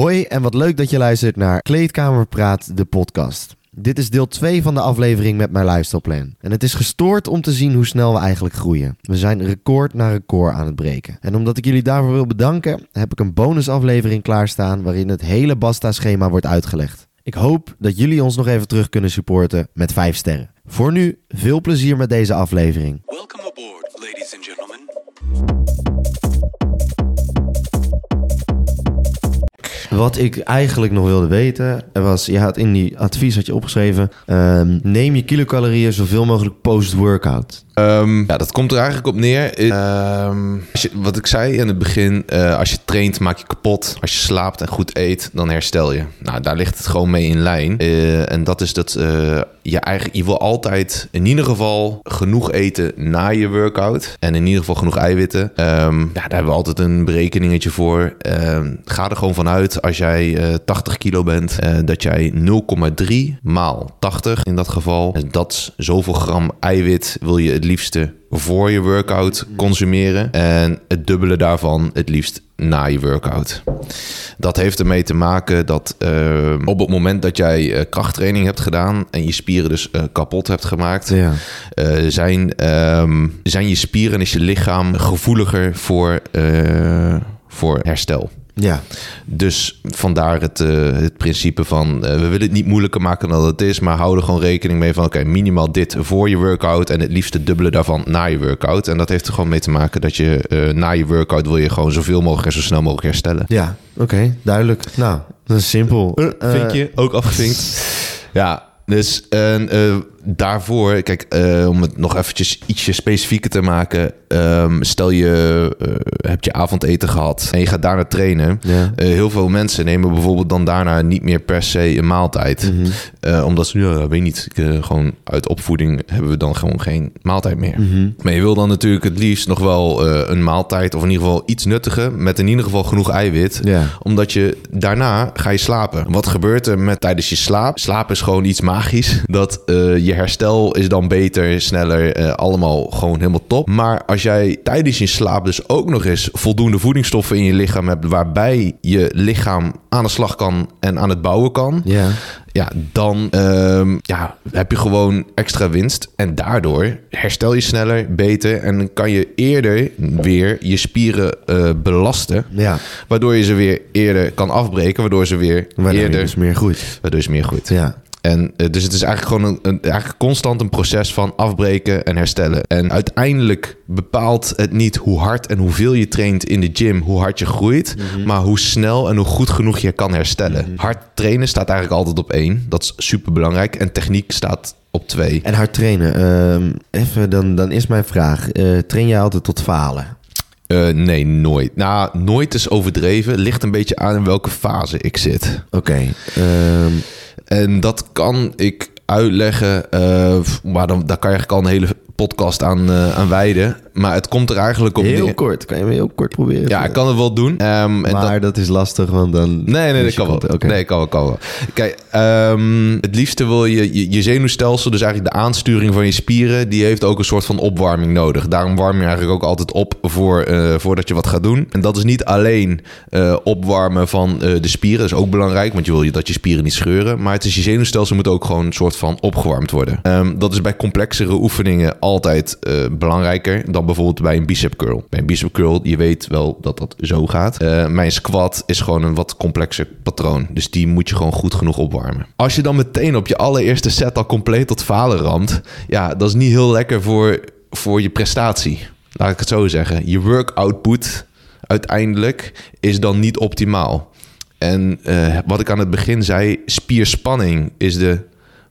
Hoi en wat leuk dat je luistert naar Kleedkamer Praat, de podcast. Dit is deel 2 van de aflevering met mijn lifestyleplan. En het is gestoord om te zien hoe snel we eigenlijk groeien. We zijn record na record aan het breken. En omdat ik jullie daarvoor wil bedanken, heb ik een bonusaflevering klaarstaan waarin het hele Basta-schema wordt uitgelegd. Ik hoop dat jullie ons nog even terug kunnen supporten met 5 sterren. Voor nu, veel plezier met deze aflevering. Welcome aboard, ladies Wat ik eigenlijk nog wilde weten, was, je had in die advies had je opgeschreven, ehm, neem je kilocalorieën zoveel mogelijk post-workout. Ehm, ja, dat komt er eigenlijk op neer. Ehm, als je, wat ik zei in het begin, eh, als je traint maak je kapot. Als je slaapt en goed eet, dan herstel je. Nou, daar ligt het gewoon mee in lijn. Eh, en dat is dat eh, je eigenlijk, je wil altijd in ieder geval genoeg eten na je workout. En in ieder geval genoeg eiwitten. Ehm, ja, daar hebben we altijd een berekeningetje voor. ga er gewoon vanuit als jij 80 kilo bent, dat jij 0,3 maal 80 in dat geval. Dat is zoveel gram eiwit wil je het liefste voor je workout consumeren. En het dubbele daarvan het liefst na je workout. Dat heeft ermee te maken dat uh, op het moment dat jij uh, krachttraining hebt gedaan en je spieren dus uh, kapot hebt gemaakt, ja. zijn, um, zijn je spieren en is je lichaam gevoeliger voor, voor herstel. Ja. Dus vandaar het, uh, het principe van uh, we willen het niet moeilijker maken dan het is, maar hou er gewoon rekening mee van oké, minimaal dit voor je workout en het liefst het dubbele daarvan na je workout. En dat heeft er gewoon mee te maken dat je uh, na je workout wil je gewoon zoveel mogelijk en zo snel mogelijk herstellen. Ja, oké, duidelijk. Nou, dat is simpel. Vind je ook afgevinkt? ja, dus daarvoor, kijk, uh, om het nog eventjes ietsje specifieker te maken. Um, stel je uh, hebt je avondeten gehad en je gaat daarna trainen. Ja. heel veel mensen nemen bijvoorbeeld dan daarna niet meer per se een maaltijd. Mm -hmm. omdat ze, ja, weet niet, gewoon uit opvoeding hebben we dan gewoon geen maaltijd meer. Mm -hmm. Maar je wil dan natuurlijk het liefst nog wel een maaltijd of in ieder geval iets nuttiger met in ieder geval genoeg eiwit. Ja. Omdat je daarna ga je slapen. Wat gebeurt er met tijdens je slaap? Slaap is gewoon iets magisch. Dat je je herstel is dan beter, sneller, uh, allemaal gewoon helemaal top. Maar als jij tijdens je slaap dus ook nog eens voldoende voedingsstoffen in je lichaam hebt, waarbij je lichaam aan de slag kan en aan het bouwen kan, ja, ja dan um, ja, heb je gewoon extra winst. En daardoor herstel je sneller, beter en dan kan je eerder weer je spieren uh, belasten. Ja. Waardoor je ze weer eerder kan afbreken, waardoor ze weer waardoor eerder... dus meer groeit. Waardoor ze meer groeit. Ja. En uh, dus het is eigenlijk gewoon een, een, eigenlijk constant een proces van afbreken en herstellen. En uiteindelijk bepaalt het niet hoe hard en hoeveel je traint in de gym, hoe hard je groeit, mm -hmm. maar hoe snel en hoe goed genoeg je kan herstellen. Mm -hmm. Hard trainen staat eigenlijk altijd op één. Dat is super belangrijk. En techniek staat op twee. En hard trainen. Uh, even, dan, dan is mijn vraag. Uh, train jij altijd tot falen? Uh, nee, nooit. Nou, nooit is overdreven. Ligt een beetje aan in welke fase ik zit. Oké. Okay. Um... En dat kan ik uitleggen, uh, maar dan, daar kan je eigenlijk al een hele podcast aan, uh, aan wijden. Maar het komt er eigenlijk op Heel neer. kort, kan je me heel kort proberen? Ja, ik kan het wel doen. Um, maar en dat... dat... is lastig, want dan... Nee, nee, dat kan wel. Okay. Nee, kan wel, kan wel. Kijk, um, het liefste wil je, je, je zenuwstelsel, dus eigenlijk de aansturing van je spieren, die heeft ook een soort van opwarming nodig. Daarom warm je eigenlijk ook altijd op voor, uh, voordat je wat gaat doen. En dat is niet alleen uh, opwarmen van uh, de spieren, dat is ook belangrijk, want je wil dat je spieren niet scheuren. Maar het is je zenuwstelsel moet ook gewoon een soort van opgewarmd worden. Um, dat is bij complexere oefeningen altijd belangrijker dan bijvoorbeeld bij een bicep curl. Bij een bicep curl, je weet wel dat dat zo gaat. Uh, mijn squat is gewoon een wat complexer patroon. Dus die moet je gewoon goed genoeg opwarmen. Als je dan meteen op je allereerste set al compleet tot falen ramt... ja, dat is niet heel lekker voor, voor je prestatie. Laat ik het zo zeggen. Je work output uiteindelijk is dan niet optimaal. En uh, wat ik aan het begin zei, spierspanning is de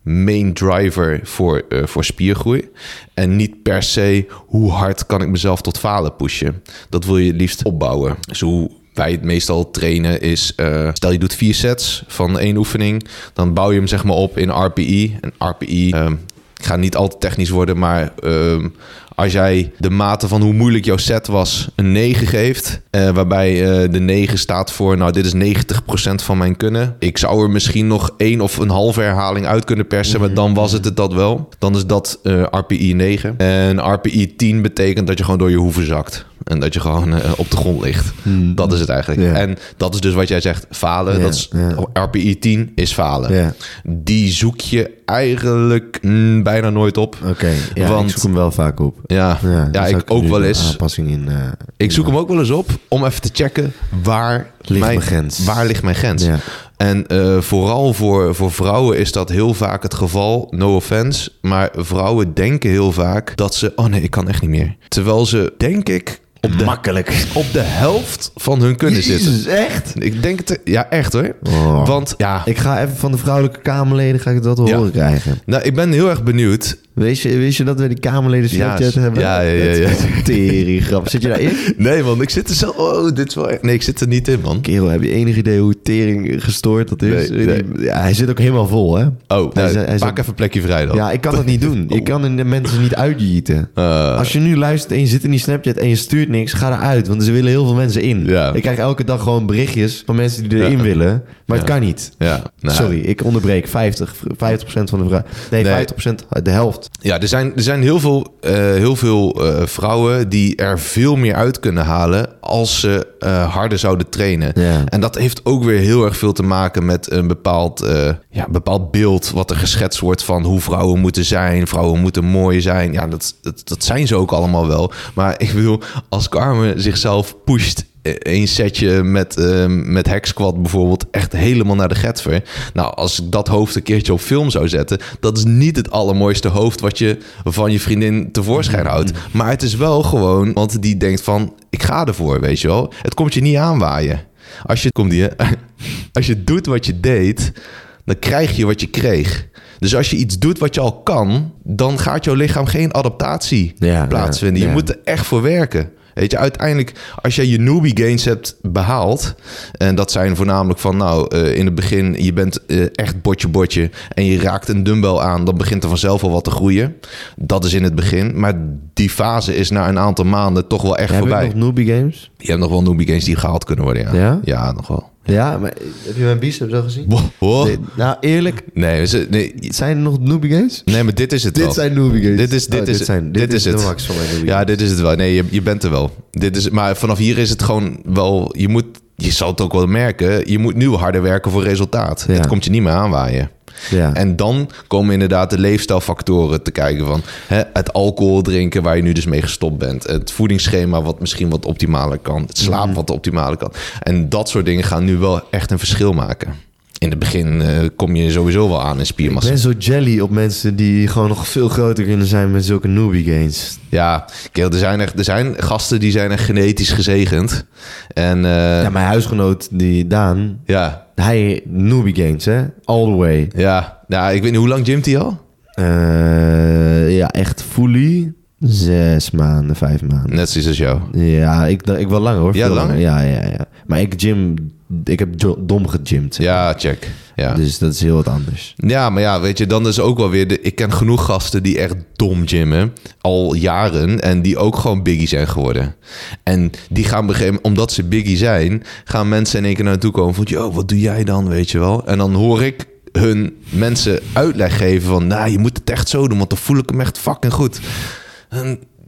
main driver voor, uh, voor spiergroei. En niet per se hoe hard kan ik mezelf tot falen pushen. Dat wil je het liefst opbouwen. Dus hoe wij het meestal trainen is... Uh, stel je doet vier sets van één oefening. Dan bouw je hem zeg maar op in RPE. En RPE... Um, ik ga niet al te technisch worden, maar um, als jij de mate van hoe moeilijk jouw set was een 9 geeft, eh, waarbij eh, de 9 staat voor, nou, dit is 90% van mijn kunnen. Ik zou er misschien nog één of een halve herhaling uit kunnen persen, maar dan was het het dat wel. Dan is dat eh, RPI 9. En RPI 10 betekent dat je gewoon door je hoeven zakt. En dat je gewoon op de grond ligt. Dat is het eigenlijk. En dat is dus wat jij zegt, falen. Dat is. RPI 10 is falen. Die zoek je eigenlijk mm, bijna nooit op. Oké, ja, Want- ik zoek hem wel vaak op. Ja, ja, ik ook wel een eens. aanpassing in. eh, Ik zoek hem ook wel eens op om even te checken waar Ligt mijn grens. Waar ligt mijn grens? Ja. En eh, vooral voor, voor vrouwen is dat heel vaak het geval. No offense. Maar vrouwen denken heel vaak dat ze... Oh nee, ik kan echt niet meer. Terwijl ze, denk ik, op de, Makkelijk. op de helft van hun kunnen zitten. Jezus, echt? Ik denk het... Ja, echt hoor. Oh. Want ja... Ik ga even van de vrouwelijke Kamerleden ga ik dat te Ja. horen krijgen. Nou, ik ben heel erg benieuwd. Weet je, weet je dat we die Kamerleden Ja, Snapchat hebben? ja, ja, ja, ja. Tering grap. Zit je daarin? Nee man, ik zit er zo... Oh, dit is wel echt... Nee, ik zit er niet in man. Kerel, heb je enig idee hoe tering gestoord dat is? Nee, nee. Ja, hij zit ook helemaal vol, hè? Oh, Hij nou, hij even een plekje vrij dan. Ja, ik kan dat niet doen. Je kan de mensen niet uitjieten. Eh, Als je nu luistert en je zit in die Snapchat en je stuurt niks, ga eruit. Want er willen heel veel mensen in. Ja. Ik krijg elke dag gewoon berichtjes van mensen die erin willen. Maar het kan niet. ja, nou, Sorry, ik onderbreek. 50, 50% van de vrouwen. Nee, Nee. 50%, de helft. Ja, er zijn, er zijn heel veel, eh, heel veel eh, vrouwen die er veel meer uit kunnen halen als ze eh, harder zouden trainen. Ja. En dat heeft ook weer heel erg veel te maken met een bepaald, ja, bepaald beeld wat er geschetst wordt van hoe vrouwen moeten zijn. Vrouwen moeten mooi zijn. Ja, dat, dat, dat zijn ze ook allemaal wel. Maar ik bedoel, als Carmen zichzelf pusht een setje met, eh, met squat bijvoorbeeld echt helemaal naar de getver. Nou, als ik dat hoofd een keertje op film zou zetten, dat is niet het allermooiste hoofd wat je van je vriendin tevoorschijn houdt. Maar het is wel gewoon, want die denkt van, ik ga ervoor, weet je wel. Het komt je niet aanwaaien. Als je, komt die, als je doet wat je deed, dan krijg je wat je kreeg. Dus als je iets doet wat je al kan, dan gaat jouw lichaam geen adaptatie Ja, plaatsvinden. ja, Je ja. moet er echt voor werken. Weet je, uiteindelijk, als jij je newbie gains hebt behaald, en dat zijn voornamelijk van, nou, eh, in het begin, je bent eh, echt botje botje en je raakt een dumbbell aan, dan begint er vanzelf al wat te groeien. Dat is in het begin, maar die fase is na een aantal maanden toch wel echt Heb voorbij. ik nog Noobie Games? Je hebt nog wel newbie gains die gehaald kunnen worden, ja. Ja? Ja, nog wel. Ja, maar heb je mijn biceps al gezien? Wow, wow. Nee, nou, eerlijk, Nee, ze- nee, zijn er nog Noobie Games? nee, maar dit is het Dit wel. zijn Noobie Games. Dit is, dit Oh, is, dit zijn, dit, is, het. max van mijn Noobie Ja, dit is het wel. Nee, je, je bent er wel. Dit is, maar vanaf hier is het gewoon wel... Je, moet, je zal het ook wel merken. Je moet nu harder werken voor resultaat. Ja. Het komt je niet meer aanwaaien. Ja. En dan komen inderdaad de leefstijlfactoren te kijken van... Hè, het alcohol drinken waar je nu dus mee gestopt bent. Het voedingsschema wat misschien wat optimaler kan. Het slaap Mhm. wat optimaler kan. En dat soort dingen gaan nu wel echt een verschil maken. In het begin eh, kom je sowieso wel aan in Ik spiermassa. ben zo jelly op mensen die gewoon nog veel groter kunnen zijn met zulke Noobie Games. Ja, kerel, er zijn, er, er zijn gasten die zijn er genetisch gezegend. En eh, Ja, mijn huisgenoot, die Daan, ja, hij Noobie Games, hè? All the way. ja, ja, ik weet niet, hoe lang gymt hij al? Eh, ja, echt fully. Zes maanden, vijf maanden. Net zoals als jou. Ja, ik, ik wel langer hoor. Ja, veel langer? Ja, ja, ja. Maar ik gym, ik heb dom gegymd. Ja, check. Ja. Dus dat is heel wat anders. ja, maar ja, weet je, dan is ook wel weer... De, ik ken genoeg gasten die echt dom gymmen. Al jaren. En die ook gewoon biggie zijn geworden. En die gaan moment, omdat ze biggie zijn... gaan mensen in één keer naartoe komen van... Yo, wat doe jij dan, weet je wel? En dan hoor ik hun mensen uitleg geven van... Nou, je moet het echt zo doen, want dan voel ik hem echt fucking goed.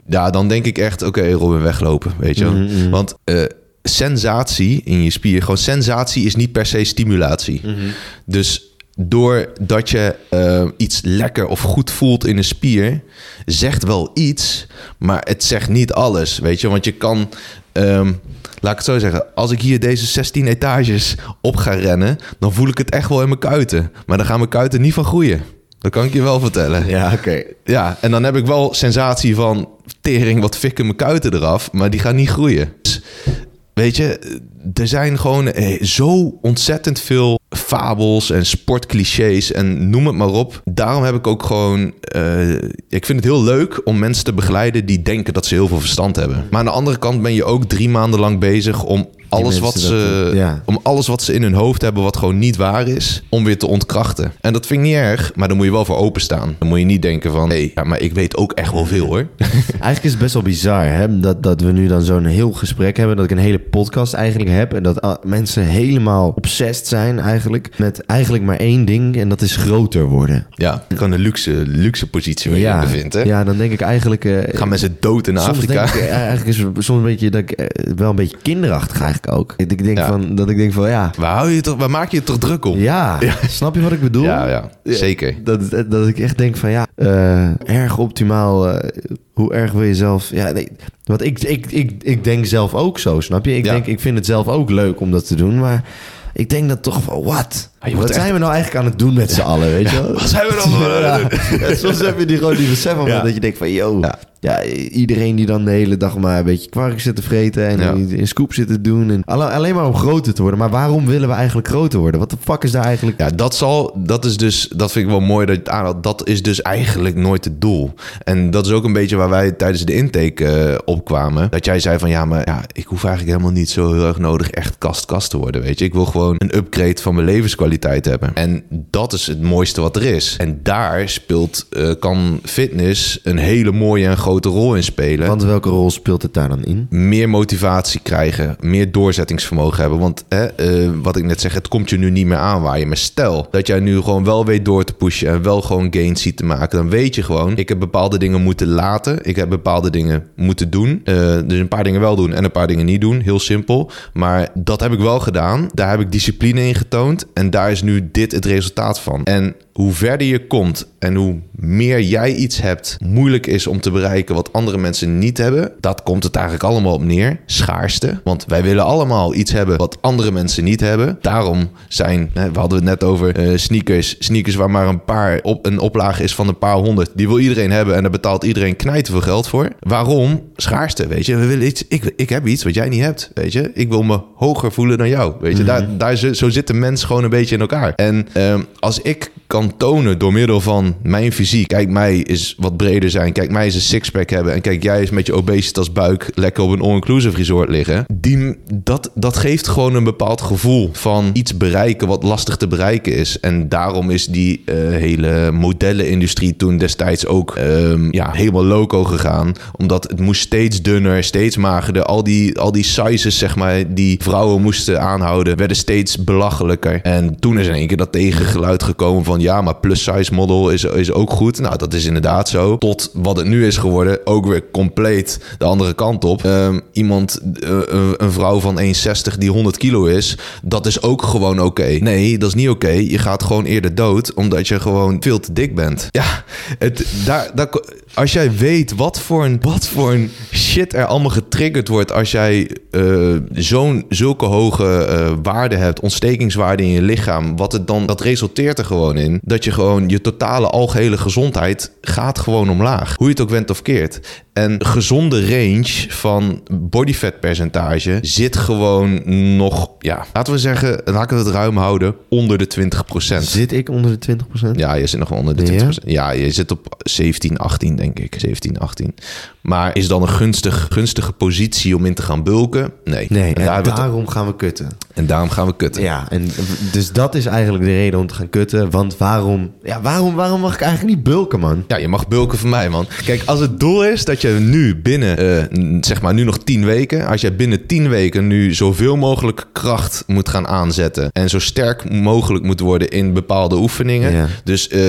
Ja, dan denk ik echt, oké, Robin, weglopen, weet je wel. Want eh, sensatie in je spier, gewoon sensatie is niet per se stimulatie. Dus doordat je eh, iets lekker of goed voelt in een spier, zegt wel iets, maar het zegt niet alles, weet je. Want je kan, ehm, laat ik het zo zeggen, als ik hier deze 16 etages op ga rennen, dan voel ik het echt wel in mijn kuiten. Maar dan gaan mijn kuiten niet van groeien. Dat kan ik je wel vertellen. Ja, oké. Ja, en dan heb ik wel sensatie van tering, wat fikken mijn kuiten eraf, maar die gaan niet groeien. Dus, weet je, er zijn gewoon eh, zo ontzettend veel fabels en sportclichés en noem het maar op. Daarom heb ik ook gewoon, eh, ik vind het heel leuk om mensen te begeleiden die denken dat ze heel veel verstand hebben. Maar aan de andere kant ben je ook drie maanden lang bezig om alles wat ze, ja. om alles wat ze in hun hoofd hebben, wat gewoon niet waar is, om weer te ontkrachten. En dat vind ik niet erg, maar dan moet je wel voor openstaan. Dan moet je niet denken van, hé, hey, ja, maar ik weet ook echt wel veel hoor. Eigenlijk is het best wel bizar hè? Dat, dat we nu dan zo'n heel gesprek hebben. Dat ik een hele podcast eigenlijk heb. En dat ah, mensen helemaal obsessed zijn eigenlijk. Met eigenlijk maar één ding. En dat is groter worden. ja, gewoon een luxe, luxe positie waar je in bevindt. Hè? ja, dan denk ik eigenlijk... eh, Gaan mensen dood in soms Afrika? denk ik, eh, eigenlijk is het soms een beetje... Dat ik, eh, wel een beetje kinderachtig eigenlijk ook. Ik denk Ja. van, dat ik denk van ja... Waar, hou je toch, waar maak je het toch druk om? Ja, snap je wat ik bedoel? ja, ja, zeker. Dat, dat ik echt denk van ja, eh, erg optimaal. eh, hoe erg wil je zelf? Ja, nee, want ik, ik, ik, ik denk zelf ook zo, snap je? Ik, Ja. denk, ik vind het zelf ook leuk om dat te doen, maar ik denk dat toch van wat? Je wat zijn we nou eigenlijk aan het doen met z'n allen, weet je wel? Wat zijn we dan voor- Ja, soms heb je die gewoon die besef dat je denkt van yo, Ja. iedereen die dan de hele dag maar een beetje kwark zit te vreten en Ja. in scoop zit te doen en alle- alleen maar om groter te worden. Maar waarom willen we eigenlijk groter worden? Wat de fuck is daar eigenlijk? Ja, dat zal, dat is dus, dat vind ik wel mooi dat je het aanhaalt. Dat is dus eigenlijk nooit het doel. En dat is ook een beetje waar wij tijdens de intake eh, opkwamen. Dat jij zei van ja, maar ja, ik hoef eigenlijk helemaal niet zo heel erg nodig echt kast-kast te worden. Weet je, ik wil gewoon een upgrade van mijn levenskwaliteit hebben. En dat is het mooiste wat er is. En daar speelt, eh, kan fitness een hele mooie en grote rol in spelen Want welke rol speelt het daar dan in? meer motivatie krijgen, meer doorzettingsvermogen hebben. Want hè, eh, wat ik net zeg, het komt je nu niet meer aanwaaien. Maar stel dat jij nu gewoon wel weet door te pushen en wel gewoon gains ziet te maken, dan weet je gewoon, ik heb bepaalde dingen moeten laten, ik heb bepaalde dingen moeten doen. Eh, dus een paar dingen wel doen en een paar dingen niet doen, heel simpel. Maar dat heb ik wel gedaan. Daar heb ik discipline in getoond en daar is nu dit het resultaat van. En hoe verder je komt en hoe meer jij iets hebt, moeilijk is om te bereiken wat andere mensen niet hebben, dat komt het eigenlijk allemaal op neer. Schaarste. Want wij willen allemaal iets hebben wat andere mensen niet hebben. Daarom zijn, we hadden het net over eh, sneakers. Sneakers waar maar een paar op een oplage is van een paar honderd. Die wil iedereen hebben en daar betaalt iedereen knijten veel geld voor. Waarom? Schaarste, weet je. We willen iets, ik, ik heb iets wat jij niet hebt, weet je. Ik wil me hoger voelen dan jou, weet je. Daar, daar, zo zo zit de mens gewoon een beetje in elkaar. En ehm, als ik kan tonen door middel van mijn fysiek. Kijk, mij is wat breder zijn. Kijk, mij is een sixpack hebben. En kijk, jij is met je obesitas buik lekker op een all-inclusive resort liggen. Die, dat, dat geeft gewoon een bepaald gevoel van iets bereiken wat lastig te bereiken is. En daarom is die eh, hele modellenindustrie toen destijds ook ehm, ja, helemaal loco gegaan. Omdat het moest steeds dunner, steeds magerder. Al die, al die sizes, zeg maar, die vrouwen moesten aanhouden, werden steeds belachelijker. En toen is in één keer dat tegengeluid gekomen van ja, maar plus size model is, is ook goed. Nou, dat is inderdaad zo. Tot wat het nu is geworden, ook weer compleet de andere kant op. Ehm, iemand, eh, een- vrouw van 1,60 die 100 kilo is, dat is ook gewoon oké. Nee, dat is niet oké. Je gaat gewoon eerder dood, omdat je gewoon veel te dik bent. Ja, het, daar, daar, als jij weet wat voor, een, wat voor een shit er allemaal getriggerd wordt als jij eh, zo'n zulke hoge eh waarden hebt, ontstekingswaarden in je lichaam, wat het dan, dat resulteert er gewoon in dat je gewoon je totale algehele gezondheid gaat gewoon omlaag. Hoe je het ook went of keert. En gezonde range van bodyfat percentage zit gewoon nog, ja, laten we zeggen, laten we het ruim houden, onder de 20%. Zit ik onder de 20%? Ja, je zit nog wel onder de Ja? 20%. Ja, je zit op 17, 18 denk ik. 17, 18. Maar is dan een gunstig, gunstige positie om in te gaan bulken? Nee. Nee, en, daar daarom gaan we kutten. en daarom gaan we kutten. Ja, en dus dat is eigenlijk de reden om te gaan kutten. Want waarom, ja, waarom, waarom mag ik eigenlijk niet bulken, man? Ja, je mag bulken van mij, man. Kijk, als het doel is dat je nu binnen, eh, zeg maar nu nog 10 weken, als jij binnen 10 weken nu zoveel mogelijk kracht moet gaan aanzetten en zo sterk mogelijk moet worden in bepaalde oefeningen. Ja. Dus eh,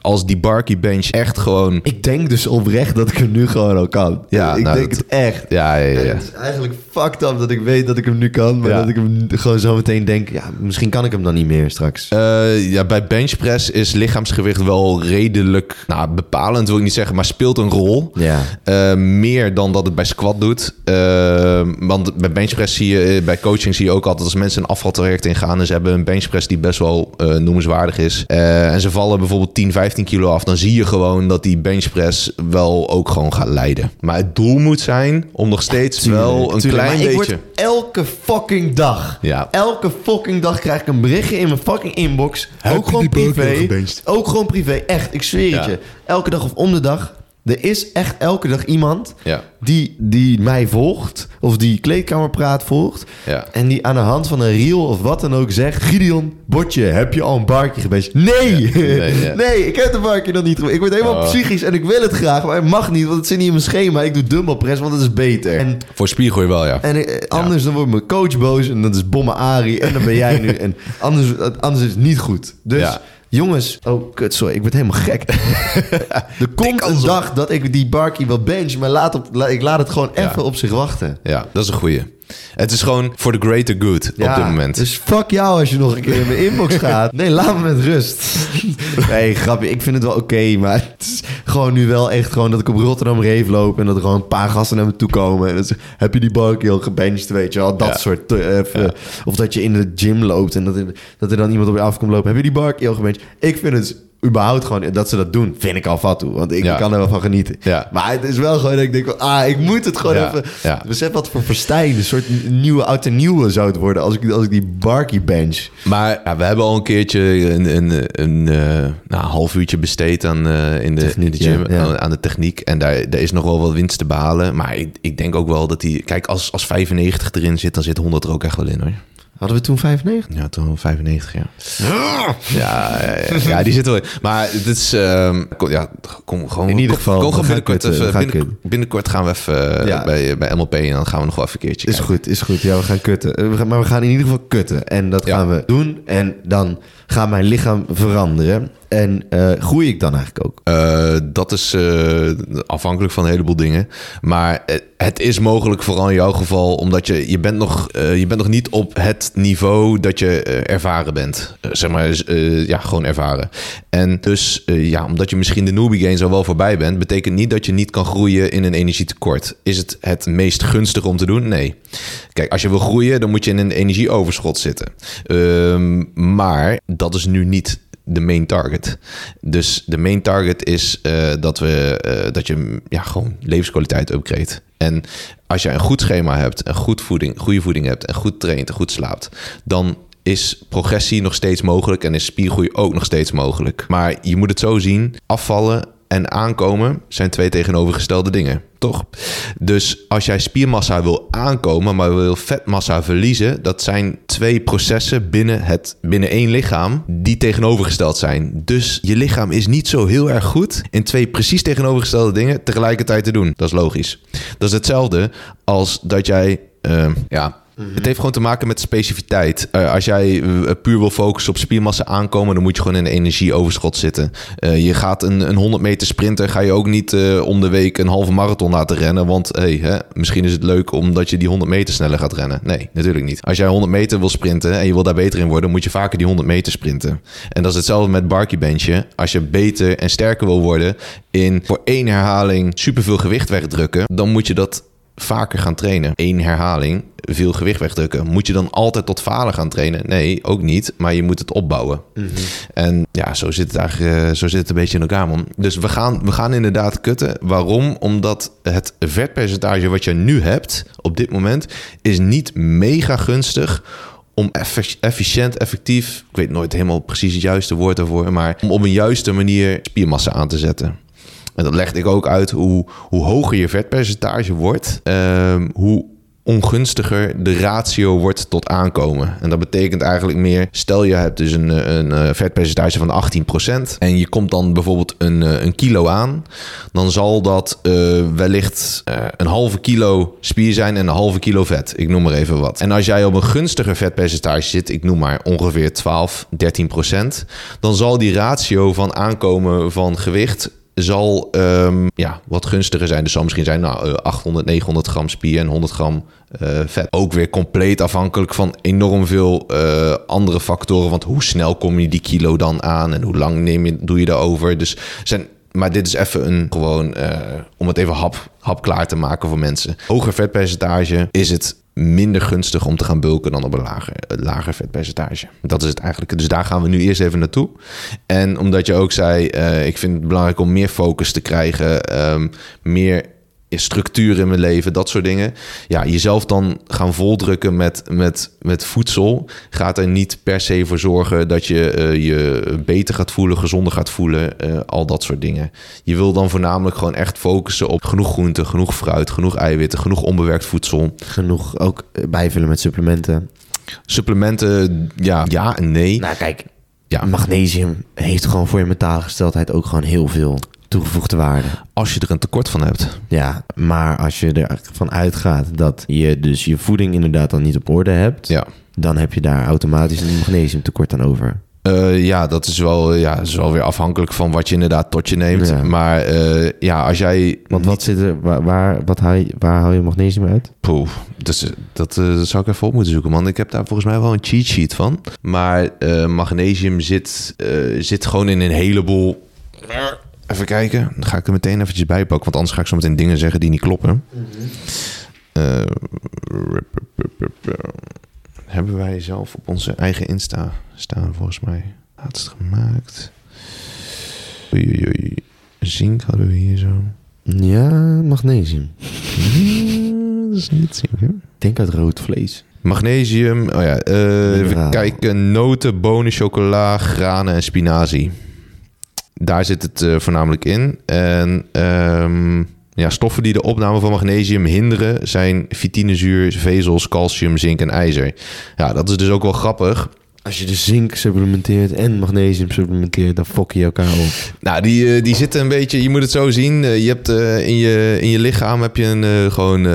als die Barky Bench echt gewoon. Ik denk dus oprecht dat ik hem nu gewoon al kan. Ja, ik nou, denk dat- het echt. Ja, ja, ja. Het is eigenlijk fucked up dat ik weet dat ik hem nu kan. Maar Ja. dat ik hem gewoon zo meteen denk... Ja, misschien kan ik hem dan niet meer straks. Eh, ja, bij benchpress is lichaamsgewicht wel redelijk nou, bepalend, wil ik niet zeggen, maar speelt een rol. Ja. Eh, meer dan dat het bij squat doet. Eh, want bij benchpress zie je, bij coaching zie je ook altijd als mensen een afvaltraject ingaan en ze hebben een benchpress die best wel noemenswaardig is. en ze vallen bijvoorbeeld 10, 15 kilo af, dan zie je gewoon dat die benchpress wel ook gewoon gaat leiden. Maar het doel moet zijn om nog steeds wel een Tuurlijk, klein maar ik beetje. word elke fucking dag... Ja. Elke fucking dag krijg ik een berichtje in mijn fucking inbox. Heb ook je gewoon privé. Ook gewoon privé. Echt, ik zweer het Ja. je. Elke dag of om de dag. Er is echt elke dag iemand Ja. die, die mij volgt. Of die kleedkamerpraat volgt. Ja. En die aan de hand van een reel of wat dan ook zegt... Gideon, Botje, heb je al een barkie gebeest? Nee! nee, ja. nee, ik heb de barkie nog niet. Ik word helemaal Oh. psychisch en ik wil het graag. Maar het mag niet, want het zit niet in mijn schema. Ik doe dumbbell press, want dat is beter. En Voor spiergroei wel, ja. en eh, anders dan wordt mijn coach boos en dat is Bomme Ari en dan ben jij nu. En anders, anders is het niet goed. Dus Ja. Jongens, oh kut, sorry, ik word helemaal gek. er komt een dag dat ik die barkie wil bench, maar laat op, la- ik laat het gewoon Ja. even op zich wachten. Ja, dat is een goeie. Het is gewoon voor the greater good op dit moment. Dus fuck jou als je nog een keer in mijn inbox gaat. Nee, laat me met rust. nee, grapje. Ik vind het wel oké, maar het is gewoon nu wel echt gewoon dat ik op Rotterdam Reef loop en dat er gewoon een paar gasten naar me toe komen. En dat ze, heb je die barkie al gebenched, weet je wel? Dat Ja. soort... even- Of dat je in de gym loopt en dat er, dat er dan iemand op je afkomt lopen. Heb je die barkie al gebenched? Ik vind het überhaupt gewoon dat ze dat doen, vind ik al fat toe. Want ik Ja. kan er wel van genieten. Ja. Maar het is wel gewoon dat ik denk ah, ik moet het gewoon Ja. even... Ja. Besef wat voor verstijn, een soort nieuwe oud en nieuwe zou het worden als ik, als ik die barkie bench. Maar ja, we hebben al een keertje een, een, een, eh, nou, half uurtje besteed aan, eh, in, de, Techniek, in de gym. Aan, aan de techniek. En daar, daar is nog wel wat winst te behalen. Maar ik, ik denk ook wel dat die... Kijk, als, als 95 erin zit, dan zit 100 er ook echt wel in hoor. Hadden we toen 95? Ja, toen 95, ja. Ja, ja, ja, ja, die zit wel in. Maar het is... ehm, kom, ja, kom gewoon... In ieder geval, Kom binnenkort, kutten, we even, gaan binnen- binnenkort gaan we even eh, Ja. bij, bij MLP en dan gaan we nog wel even een keertje Is kijken. goed, is goed. Ja, we gaan kutten. Eh, Maar we gaan in ieder geval kutten. En dat gaan we doen. En dan gaat mijn lichaam veranderen. En eh, groei ik dan eigenlijk ook? Eh, dat is eh, afhankelijk van een heleboel dingen. Maar het is mogelijk, vooral in jouw geval, omdat je, je, bent, nog, je bent nog niet op het niveau dat je ervaren bent. Zeg maar, ja, gewoon ervaren. En dus, ja, omdat je misschien de newbie gains al wel voorbij bent, betekent niet dat je niet kan groeien in een energietekort. Is het het meest gunstig om te doen? Nee. Kijk, als je wil groeien, dan moet je in een energieoverschot zitten. Ehm, maar dat is nu niet de main target. Dus de main target is eh, dat, we, eh, dat je ja, gewoon levenskwaliteit upgrade. En als je een goed schema hebt, een goed voeding, goede voeding hebt en goed traint en goed slaapt, dan is progressie nog steeds mogelijk en is spiergroei ook nog steeds mogelijk. Maar je moet het zo zien, afvallen en aankomen zijn twee tegenovergestelde dingen, toch? Dus als jij spiermassa wil aankomen, maar wil vetmassa verliezen, dat zijn twee processen binnen, het, binnen één lichaam die tegenovergesteld zijn. Dus je lichaam is niet zo heel erg goed in twee precies tegenovergestelde dingen tegelijkertijd te doen. Dat is logisch. Dat is hetzelfde als dat jij, eh, ja, het heeft gewoon te maken met specificiteit. Eh, als jij eh, puur wil focussen op spiermassa aankomen, dan moet je gewoon in een energieoverschot zitten. Eh, je gaat een, een 100 meter sprinten, ga je ook niet om de week een halve marathon laten rennen. Want hey, hè, misschien is het leuk omdat je die 100 meter sneller gaat rennen. Nee, natuurlijk niet. Als jij 100 meter wil sprinten en je wil daar beter in worden, moet je vaker die 100 meter sprinten. En dat is hetzelfde met barkie benchen. Als je beter en sterker wil worden in voor één herhaling superveel gewicht wegdrukken, dan moet je dat vaker gaan trainen. Eén herhaling, veel gewicht wegdrukken. Moet je dan altijd tot falen gaan trainen? Nee, ook niet. Maar je moet het opbouwen. En ja, zo zit het eigenlijk eh, zo zit het een beetje in elkaar, man. Dus we gaan, we gaan inderdaad kutten. Waarom? Omdat het vetpercentage wat je nu hebt op dit moment... is niet mega gunstig om efficiënt, effectief... ik weet nooit helemaal precies het juiste woord daarvoor... maar om op een juiste manier spiermassa aan te zetten. En dat legde ik ook uit hoe, hoe hoger je vetpercentage wordt, ehm, hoe ongunstiger de ratio wordt tot aankomen. En dat betekent eigenlijk meer, stel je hebt dus een, een eh, vetpercentage van 18% en je komt dan bijvoorbeeld een, eh, een kilo aan, dan zal dat eh, wellicht een halve kilo spier zijn en een halve kilo vet. Ik noem maar even wat. En als jij op een gunstiger vetpercentage zit, ik noem maar ongeveer 12, 13%, dan zal die ratio van aankomen van gewicht zal ehm, ja, wat gunstiger zijn. Dus zal misschien zijn nou, eh, 800, 900 gram spier en 100 gram eh, vet. Ook weer compleet afhankelijk van enorm veel eh, andere factoren. Want hoe snel kom je die kilo dan aan en hoe lang neem je, doe je daarover? Dus zijn, maar dit is even een gewoon eh, om het even hap, hap klaar te maken voor mensen. Hoger vetpercentage is het minder gunstig om te gaan bulken dan op een lager, lager vetpercentage. Dat is het eigenlijk. Dus daar gaan we nu eerst even naartoe. En omdat je ook zei, eh, ik vind het belangrijk om meer focus te krijgen, ehm, meer structuur in mijn leven, dat soort dingen. Ja, jezelf dan gaan voldrukken met, met, met voedsel gaat er niet per se voor zorgen dat je eh, je beter gaat voelen, gezonder gaat voelen, eh, al dat soort dingen. Je wil dan voornamelijk gewoon echt focussen op genoeg groente, genoeg fruit, genoeg eiwitten, genoeg onbewerkt voedsel. Genoeg ook eh, bijvullen met supplementen. Supplementen, ja, ja en nee. Nou, kijk, Ja. magnesium heeft gewoon voor je mentale gesteldheid ook gewoon heel veel toegevoegde waarde. Als je er een tekort van hebt. Ja, maar als je ervan uitgaat dat je dus je voeding inderdaad dan niet op orde hebt, Ja. dan heb je daar automatisch een magnesiumtekort aan over. Eh, ja, dat is, wel, ja, is wel weer afhankelijk van wat je inderdaad tot je neemt. Ja. Maar eh, ja, als jij... Want wat zit er, waar, waar, wat haal je, waar haal je magnesium uit? Poeh, dus, dat zou ik even op moeten zoeken, man. Ik heb daar volgens mij wel een cheat sheet van. Maar magnesium zit, zit gewoon in een heleboel... Even kijken, dan ga ik er meteen eventjes bij pakken. Want anders ga ik zo meteen dingen zeggen die niet kloppen. Eh, hebben wij zelf op onze eigen Insta staan, volgens mij. Laatst gemaakt. Oei, oei, oei. Zink hadden we hier zo. Ja, magnesium. Dat is niet zink, hè? Ik denk uit rood vlees. Magnesium, oh ja, eh, even kijken. Noten, bonen, chocola, granen en spinazie. Daar zit het eh, voornamelijk in. En ehm, ja, stoffen die de opname van magnesium hinderen zijn vitinizuur, vezels, calcium, zink en ijzer. Ja, dat is dus ook wel grappig. Als je de zink supplementeert en magnesium supplementeert, dan fok je elkaar op. Nou, die, eh, die zitten een beetje, je moet het zo zien. Eh, je hebt in, je, in je lichaam heb je een gewoon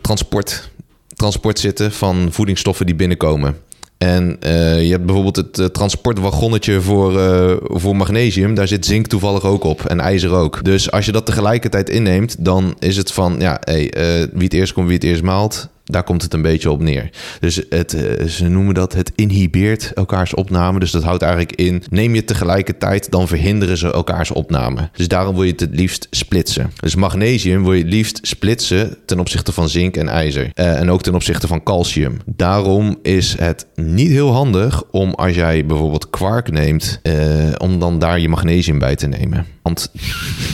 transport, transport zitten van voedingsstoffen die binnenkomen. En eh, je hebt bijvoorbeeld het eh, transportwagonnetje voor, eh, voor magnesium. Daar zit zink toevallig ook op en ijzer ook. Dus als je dat tegelijkertijd inneemt, dan is het van... ja, hey, wie het eerst komt, wie het eerst maalt. Daar komt het een beetje op neer. Dus het, eh, ze noemen dat het inhibeert elkaars opname. Dus dat houdt eigenlijk in, neem je tegelijkertijd, dan verhinderen ze elkaars opname. Dus daarom wil je het het liefst splitsen. Dus magnesium wil je het liefst splitsen ten opzichte van zink en ijzer. Eh, en ook ten opzichte van calcium. Daarom is het niet heel handig om als jij bijvoorbeeld kwark neemt, eh, om dan daar je magnesium bij te nemen. Want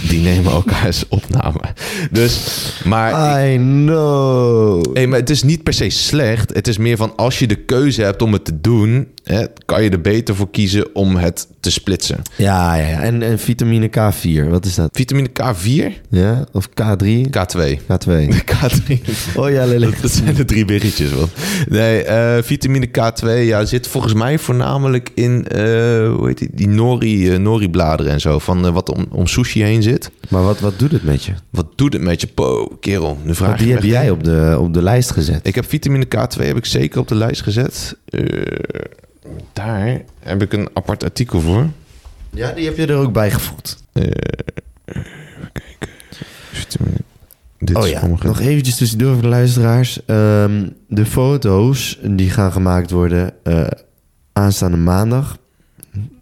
die nemen elkaars opname. Dus, maar... I know. Maar het is niet per se slecht. Het is meer van als je de keuze hebt om het te doen, hè, kan je er beter voor kiezen om het te splitsen. Ja, ja, ja. En, en vitamine K4, wat is dat? Vitamine K4, Ja? Of K3? K2. K2. K3. Oh ja, lelijk. Dat zijn de drie biggetjes, man. Nee, eh, vitamine K2 ja, zit volgens mij voornamelijk in eh, hoe heet die, die nori, eh, nori-bladeren en zo. Van wat om, om sushi heen zit. Maar wat, wat doet het met je? Wat doet het met je? Po, kerel, nu vraag je die heb jij op de, op de lijst gezet. Ik heb vitamine K2 heb ik zeker op de lijst gezet. Eh, daar heb ik een apart artikel voor. Ja, die heb je er ook bij gevoegd. Eh, even kijken. Vitamine. Dit Oh ja, sommige- nog eventjes tussendoor voor de luisteraars. Ehm, de foto's die gaan gemaakt worden eh, aanstaande maandag.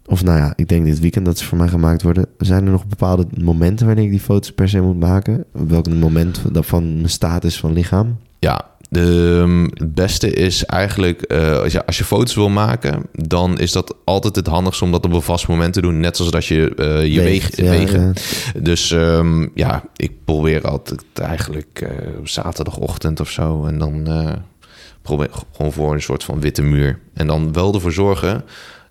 Of nou ja, ik denk dit weekend dat ze voor mij gemaakt worden. Zijn er nog bepaalde momenten wanneer ik die foto's per se moet maken? Op welk moment dat van mijn status van lichaam? Ja, de, ehm, het beste is eigenlijk, eh, als, je, als je foto's wil maken, dan is dat altijd het handigste om dat op een vast moment te doen. Net zoals dat je eh, je Weegt, weeg, ja, wegen. ja. Dus ehm, ja, ik probeer altijd eigenlijk eh, zaterdagochtend of zo. En dan probeer gewoon voor een soort van witte muur. En dan wel ervoor zorgen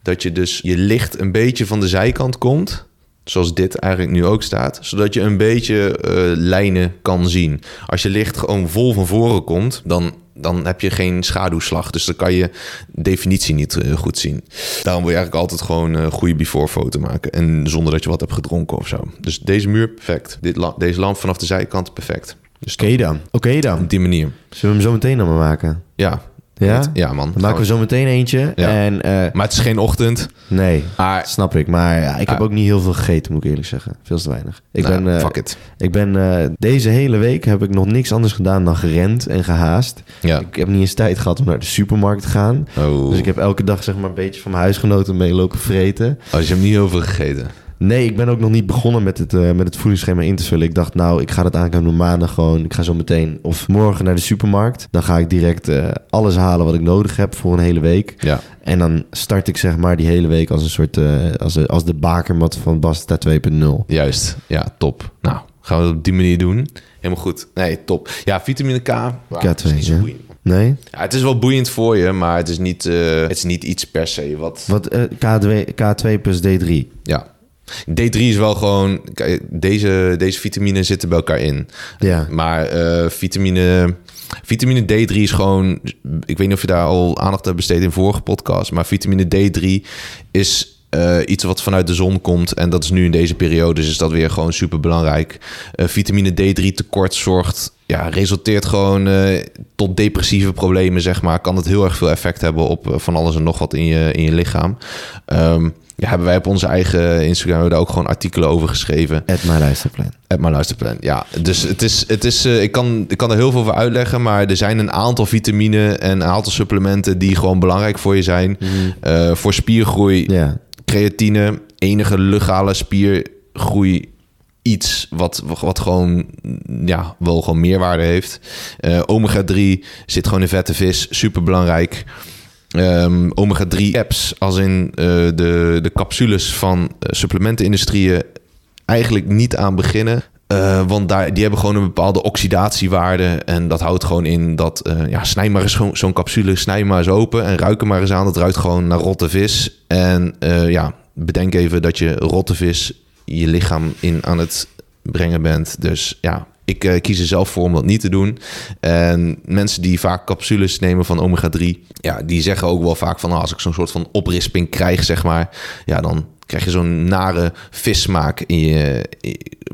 dat je dus je licht een beetje van de zijkant komt. Zoals dit eigenlijk nu ook staat. Zodat je een beetje eh, lijnen kan zien. Als je licht gewoon vol van voren komt, dan, dan heb je geen schaduwslag. Dus dan kan je definitie niet eh, goed zien. Daarom wil je eigenlijk altijd gewoon een goede before foto maken. En zonder dat je wat hebt gedronken of zo. Dus deze muur perfect. Dit la- deze lamp vanaf de zijkant perfect. Dus Oké dan. Oké dan. op die manier. Zullen we hem zo meteen dan maar maken? Ja. Ja? Ja, man. Dan maken we zo meteen eentje. Ja. En eh, Maar het is geen ochtend. nee, Maar snap ik. Maar ja, ik heb Ah. ook niet heel veel gegeten, moet ik eerlijk zeggen. Veel te weinig. Ik nou, ben, eh, fuck it. Ik ben eh, deze hele week heb ik nog niks anders gedaan dan gerend en gehaast. Ja. Ik heb niet eens tijd gehad om naar de supermarkt te gaan. Oh. Dus ik heb elke dag zeg maar een beetje van mijn huisgenoten mee lopen vreten. Oh, dus je hebt niet heel veel gegeten. Nee, ik ben ook nog niet begonnen met het, eh, met het voedingsschema in te vullen. Ik dacht, nou, ik ga het aankomende maandag gewoon. Ik ga zo meteen of morgen naar de supermarkt. Dan ga ik direct eh, alles halen wat ik nodig heb voor een hele week. Ja. En dan start ik zeg maar die hele week als een soort, eh, als, de, als de bakermat van Basta 2.0. Juist. Ja, top. Nou, Gaan we het op die manier doen. Helemaal goed. Nee, top. Ja, vitamine K. wauw, het is K2, niet zo ja. boeiend. Nee? Ja, het is wel boeiend voor je, maar het is niet, het is niet iets per se wat... Wat, eh, K2, K2 plus D3. Ja. D3 is wel gewoon... Deze, deze vitamine zitten bij elkaar in. Ja. Maar eh, vitamine, vitamine D3 is gewoon... Ik weet niet of je daar al aandacht hebt besteed in vorige podcast... maar vitamine D3 is eh, iets wat vanuit de zon komt... en dat is nu in deze periode, dus is dat weer gewoon super belangrijk. vitamine D3 tekort zorgt... Ja, resulteert gewoon eh, tot depressieve problemen, zeg maar. Kan het heel erg veel effect hebben op eh, van alles en nog wat in je, in je lichaam. Ehm, ja, hebben wij op onze eigen Instagram hebben we daar ook gewoon artikelen over geschreven. At my luisterplan. At mijn luisterplan, ja. Dus het is, het is eh, ik, kan, ik kan er heel veel over uitleggen, maar er zijn een aantal vitamine en een aantal supplementen die gewoon belangrijk voor je zijn. Eh, voor spiergroei, Ja. creatine, enige legale spiergroei iets wat, wat gewoon ja, wel gewoon meerwaarde heeft. Eh, omega 3 zit gewoon in vette vis, super belangrijk. Ehm, omega 3 apps, als in eh, de, de capsules van eh, supplementenindustrieën, eigenlijk niet aan beginnen. Eh, want daar, die hebben gewoon een bepaalde oxidatiewaarde. En dat houdt gewoon in dat... eh, ja, snij maar eens zo'n capsule, snij maar eens open... en ruik er maar eens aan. Dat ruikt gewoon naar rotte vis. En ja, bedenk even dat je rotte vis je lichaam in aan het brengen bent. Dus ja, ik eh, kies er zelf voor om dat niet te doen. En mensen die vaak capsules nemen van omega-3... ja, die zeggen ook wel vaak van... nou, als ik zo'n soort van oprisping krijg, zeg maar... ja, dan krijg je zo'n nare vissmaak in je...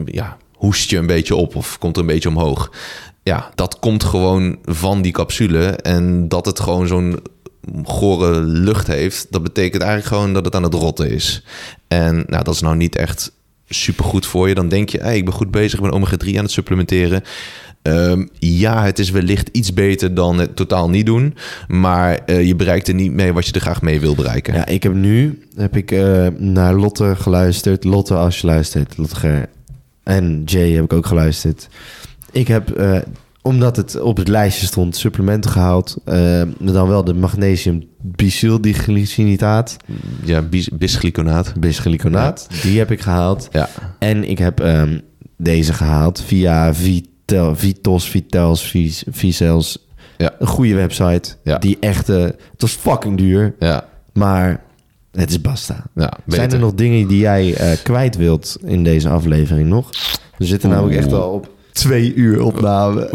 ja, hoest je een beetje op of komt er een beetje omhoog. Ja, dat komt gewoon van die capsule. En dat het gewoon zo'n gore lucht heeft... dat betekent eigenlijk gewoon dat het aan het rotten is. En nou, dat is nou niet echt supergoed voor je. Dan denk je, ik ben goed bezig, ben omega-3 aan het supplementeren. Ehm, ja, het is wellicht iets beter dan het totaal niet doen. Maar eh, je bereikt er niet mee wat je er graag mee wil bereiken. Ja, ik heb nu heb ik, eh, naar Lotte geluisterd. Lotte, als je luistert. Lotte Ger. En Jay heb ik ook geluisterd. Ik heb, eh, omdat het op het lijstje stond, supplementen gehaald. eh, dan wel de magnesium bisyldiglycinaat. Ja, bis- bisglyconaat. Bisglyconaat. Die heb ik gehaald. Ja. En ik heb ehm, deze gehaald via Vitel, Vitos, Vitels, Vicels. Ja. Een goede website. Ja. Die echt... eh, het was fucking duur. Ja, Maar het is basta. ja Zijn er nog dingen die jij eh, kwijt wilt in deze aflevering nog? We zitten namelijk echt al op twee uur opname.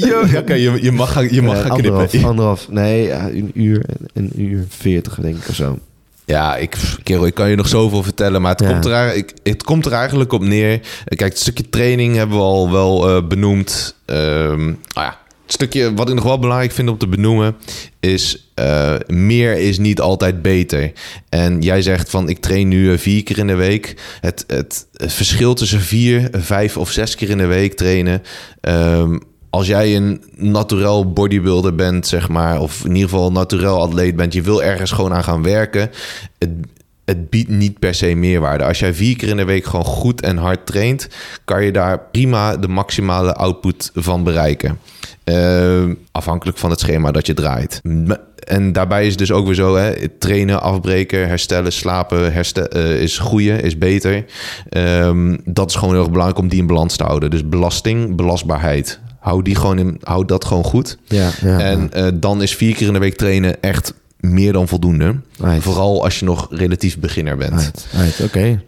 Joh. Oké, je, je mag gaan, je mag Eh, gaan knippen. anderhalf, nee, ja, een uur, een uur veertig denk ik of zo. Ja, ik, kerel, ik kan je nog zoveel vertellen, maar het, Ja. komt, er, eigenlijk- ik, het komt er eigenlijk op neer. Kijk, het stukje training hebben we al wel eh, benoemd. Ehm, nou ja, stukje wat ik nog wel belangrijk vind om te benoemen is eh, meer is niet altijd beter. En jij zegt van ik train nu eh, vier keer in de week. Het, het, verschil tussen vier, vijf of zes keer in de week trainen. ehm, als jij een naturel bodybuilder bent, zeg maar, of in ieder geval naturel atleet bent, je wil ergens gewoon aan gaan werken. Het, het biedt niet per se meerwaarde. Als jij vier keer in de week gewoon goed en hard traint, kan je daar prima de maximale output van bereiken. Eh, afhankelijk van het schema dat je draait. En daarbij is het dus ook weer zo: hè, trainen, afbreken, herstellen, slapen herste- eh, is groeien, is beter. Ehm, dat is gewoon heel erg belangrijk om die in balans te houden. Dus belasting, belastbaarheid. Hou, die gewoon in, hou dat gewoon goed. Ja, ja. en eh, dan is vier keer in de week trainen echt meer dan voldoende. Right. Vooral als je nog relatief beginner bent. Right, right, Oké.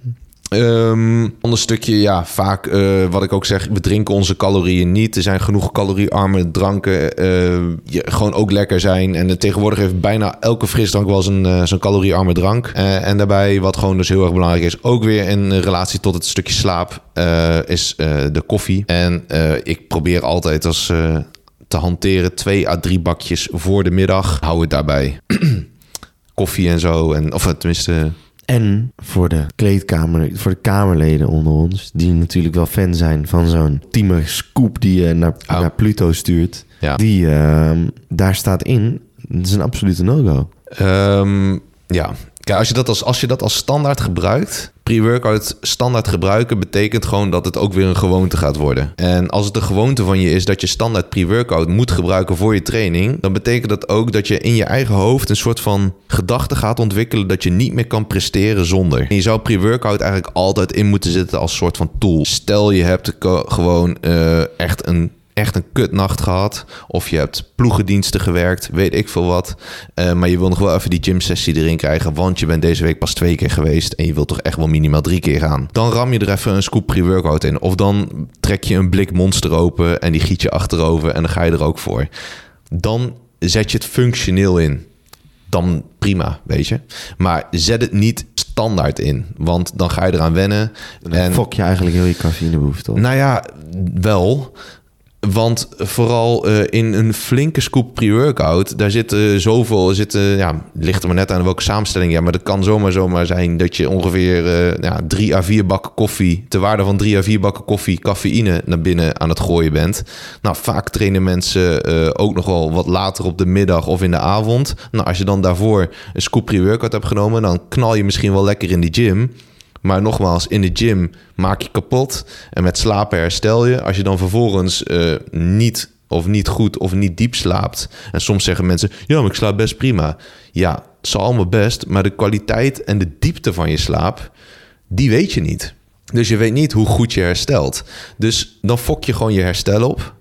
Ehm ander stukje, ja, vaak eh, wat ik ook zeg, we drinken onze calorieën niet. Er zijn genoeg caloriearme dranken, eh, gewoon ook lekker zijn. En eh, tegenwoordig heeft bijna elke frisdrank wel zijn, zijn caloriearme drank. En daarbij, wat gewoon dus heel erg belangrijk is, ook weer in relatie tot het stukje slaap, is de koffie. En ik probeer altijd als... te hanteren twee à drie bakjes voor de middag. Hou het daarbij. Koffie en zo. En, of tenminste, En voor de kleedkamer, voor de kamerleden onder ons, die natuurlijk wel fan zijn van zo'n ultieme scoop die je naar, Oh. naar Pluto stuurt. Ja. Die, ehm, daar staat in, het is een absolute no-go. Ehm, ja, Kijk, als je, dat als, als je dat als standaard gebruikt, pre-workout standaard gebruiken betekent gewoon dat het ook weer een gewoonte gaat worden. En als het een gewoonte van je is dat je standaard pre-workout moet gebruiken voor je training, dan betekent dat ook dat je in je eigen hoofd een soort van gedachte gaat ontwikkelen dat je niet meer kan presteren zonder. En je zou pre-workout eigenlijk altijd in moeten zetten als soort van tool. Stel je hebt gewoon eh, echt een echt een kutnacht gehad. Of je hebt ploegendiensten gewerkt, weet ik veel wat. Eh, maar je wil nog wel even die gymsessie erin krijgen. Want je bent deze week pas twee keer geweest. En je wilt toch echt wel minimaal drie keer gaan. Dan ram je er even een scoop pre-workout in. Of dan trek je een blik monster open. En die giet je achterover. En dan ga je er ook voor. Dan zet je het functioneel in. Dan prima, weet je. Maar zet het niet standaard in. Want dan ga je eraan wennen. En fok je eigenlijk heel je cafeïnebehoefte op. Nou ja, wel. Want vooral eh, in een flinke scoop pre-workout, daar zitten zoveel, zitten, ja, ligt er maar net aan welke samenstelling. Ja, maar dat kan zomaar zomaar zijn dat je ongeveer eh, ja, drie à vier bakken koffie, te waarde van drie à vier bakken koffie, cafeïne naar binnen aan het gooien bent. Nou, vaak trainen mensen eh, ook nog wel wat later op de middag of in de avond. Nou, als je dan daarvoor een scoop pre-workout hebt genomen, dan knal je misschien wel lekker in die gym. Maar nogmaals, in de gym maak je kapot. En met slapen herstel je. Als je dan vervolgens uh, niet of niet goed of niet diep slaapt. En soms zeggen mensen, ja, maar ik slaap best prima. Ja, het zal allemaal best. Maar de kwaliteit en de diepte van je slaap, die weet je niet. Dus je weet niet hoe goed je herstelt. Dus dan fok je gewoon je herstel op.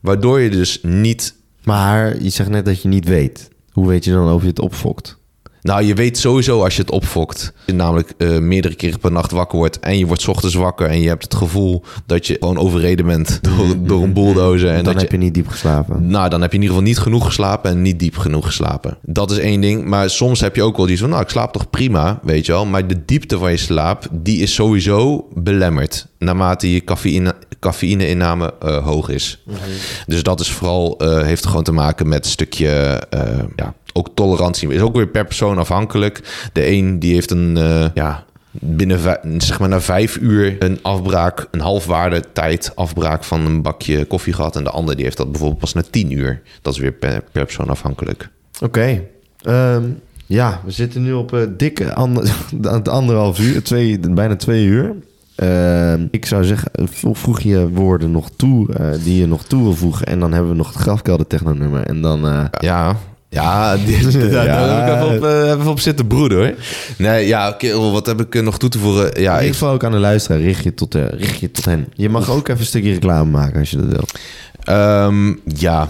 Waardoor je dus niet... Maar je zegt net dat je niet weet. Hoe weet je dan of je het opfokt? Nou, je weet sowieso als je het opfokt. Je namelijk uh, meerdere keren per nacht wakker wordt. En je wordt 's ochtends wakker. En je hebt het gevoel dat je gewoon overreden bent door, door een bulldozer. En dan dat heb je, niet diep geslapen. Nou, dan heb je in ieder geval niet genoeg geslapen en niet diep genoeg geslapen. Dat is één ding. Maar soms heb je ook wel iets van, nou, ik slaap toch prima, weet je wel. Maar de diepte van je slaap, die is sowieso belemmerd. Naarmate je cafeïne, cafeïne-inname uh, hoog is. Mm -hmm. Dus dat is vooral, uh, heeft gewoon te maken met een stukje, uh, ja, ook tolerantie. Is ook weer per persoon afhankelijk. De een die heeft een, uh, ja, binnen zeg maar na vijf uur een afbraak, een halfwaarde tijd afbraak van een bakje koffie gehad. En de ander die heeft dat bijvoorbeeld pas na tien uur. Dat is weer per, per persoon afhankelijk. Oké. Okay. Um, ja, we zitten nu op uh, dikke ander, anderhalf uur, twee, bijna twee uur. Uh, ik zou zeggen, voeg je woorden nog toe uh, die je nog toe wil voegen. En dan hebben we nog het grafkelder technonummer. En dan... Ja, ja, die, daar ja. heb ik even op, uh, even op zitten broeden hoor. Nee, ja, kerel, wat heb ik nog toe te voegen? Ja, In ieder geval ook aan de luisteraar, richt je tot, uh, richt je tot hen. Je mag ook even een stukje reclame maken als je dat wilt. Um, ja,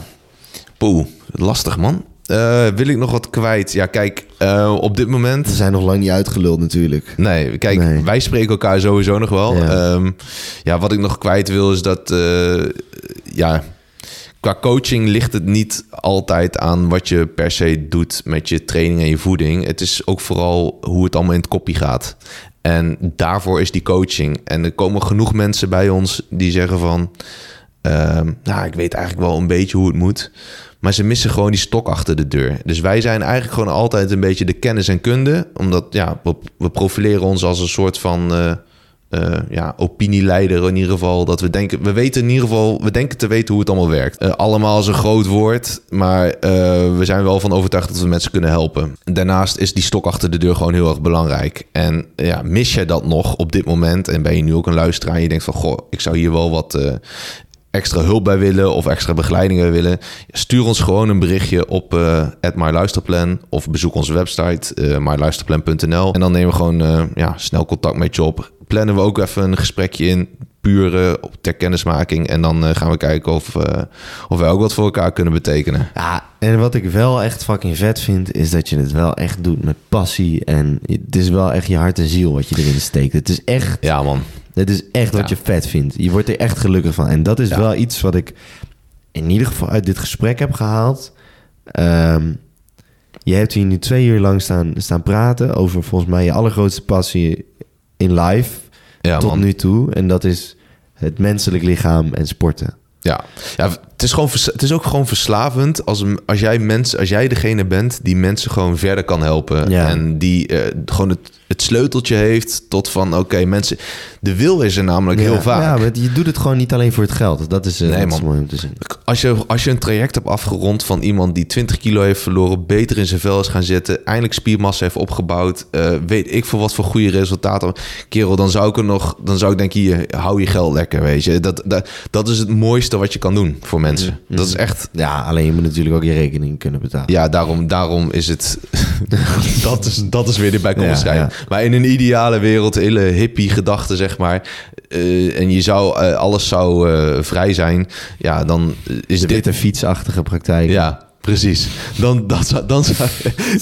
poeh, lastig man. Uh, wil ik nog wat kwijt? Ja, kijk, uh, op dit moment... We zijn nog lang niet uitgeluld natuurlijk. Nee, kijk, nee. wij spreken elkaar sowieso nog wel. Ja. Um, ja, wat ik nog kwijt wil is dat... Uh, ja, qua coaching ligt het niet altijd aan wat je per se doet met je training en je voeding. Het is ook vooral hoe het allemaal in het kopje gaat. En daarvoor is die coaching. En er komen genoeg mensen bij ons die zeggen van... Uh, nou, ik weet eigenlijk wel een beetje hoe het moet. Maar ze missen gewoon die stok achter de deur. Dus wij zijn eigenlijk gewoon altijd een beetje de kennis en kunde. Omdat ja, we, profileren ons als een soort van uh, uh, ja, opinieleider in ieder geval. Dat we denken, we weten in ieder geval, we denken te weten hoe het allemaal werkt. Uh, allemaal is een groot woord, maar we zijn wel van overtuigd dat we mensen kunnen helpen. Daarnaast is die stok achter de deur gewoon heel erg belangrijk. En ja, mis je dat nog op dit moment en ben je nu ook een luisteraar en je denkt van, goh, ik zou hier wel wat extra hulp bij willen of extra begeleiding bij willen, stuur ons gewoon een berichtje op uh, @myluisterplan of bezoek onze website uh, myluisterplan.nl en dan nemen we gewoon ja, snel contact met je op. Plannen we ook even een gesprekje in, puur ter kennismaking en dan gaan we kijken of, of wij ook wat voor elkaar kunnen betekenen. Ja, en wat ik wel echt fucking vet vind, is dat je het wel echt doet met passie en het is wel echt je hart en ziel wat je erin steekt. Het is echt. Ja, man. Het is echt wat ja. je vet vindt. Je wordt er echt gelukkig van. En dat is ja. wel iets wat ik in ieder geval uit dit gesprek heb gehaald. Um, je hebt hier nu twee uur lang staan, staan praten over volgens mij je allergrootste passie in life ja, tot man. nu toe. En dat is het menselijk lichaam en sporten. Ja, ja het, is gewoon, het is ook gewoon verslavend als, als, jij mens, als jij degene bent die mensen gewoon verder kan helpen. Ja. En die uh, gewoon het, het sleuteltje heeft tot van oké, mensen. De wil is er namelijk Ja, heel vaak. Ja, maar je doet het gewoon niet alleen voor het geld. Dat is, eh, Nee, dat is mooi om te zien. Als je, als je een traject hebt afgerond van iemand die 20 kilo heeft verloren, beter in zijn vel is gaan zitten, eindelijk spiermassa heeft opgebouwd, eh, weet ik voor wat voor goede resultaten. Kerel, dan zou ik er nog, dan zou ik denken, hier, hou je geld lekker, weet je. Dat, dat, dat is het mooiste wat je kan doen voor mensen. Dat is echt, Ja, alleen je moet natuurlijk ook je rekening kunnen betalen. ja, daarom, daarom is het, dat, is, dat is weer de bijkomstigheid. Ja, Maar in een ideale wereld, hele hippie gedachte, zeg maar, eh, en je zou, eh, alles zou eh, vrij zijn, ja, dan is De dit witte fietsachtige praktijk. Ja, precies. Dan, dan, zou, dan, zou,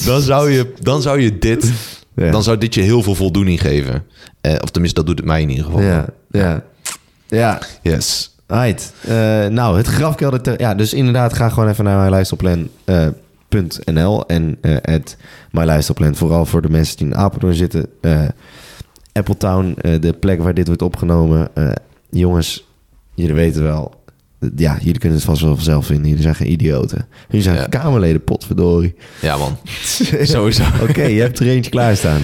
dan, zou, je, dan zou je dit... Ja. Dan zou dit je heel veel voldoening geven. Eh, of tenminste, dat doet het mij in ieder geval. Ja, ja. Ja, Yes. Right. Eh, nou, het grafkelder... ja, dus inderdaad, ga gewoon even naar mijnluisterplan.nl en eh het mijnluisterplan. Vooral voor de mensen die in Apeldoorn zitten. Appletown, de plek waar dit wordt opgenomen. Jongens, jullie weten wel... Ja, jullie kunnen het vast wel vanzelf vinden. Jullie zijn geen idioten. Jullie zijn Ja. Kamerleden, potverdorie. Ja, man. Sowieso. Oké, je hebt er eentje klaarstaan.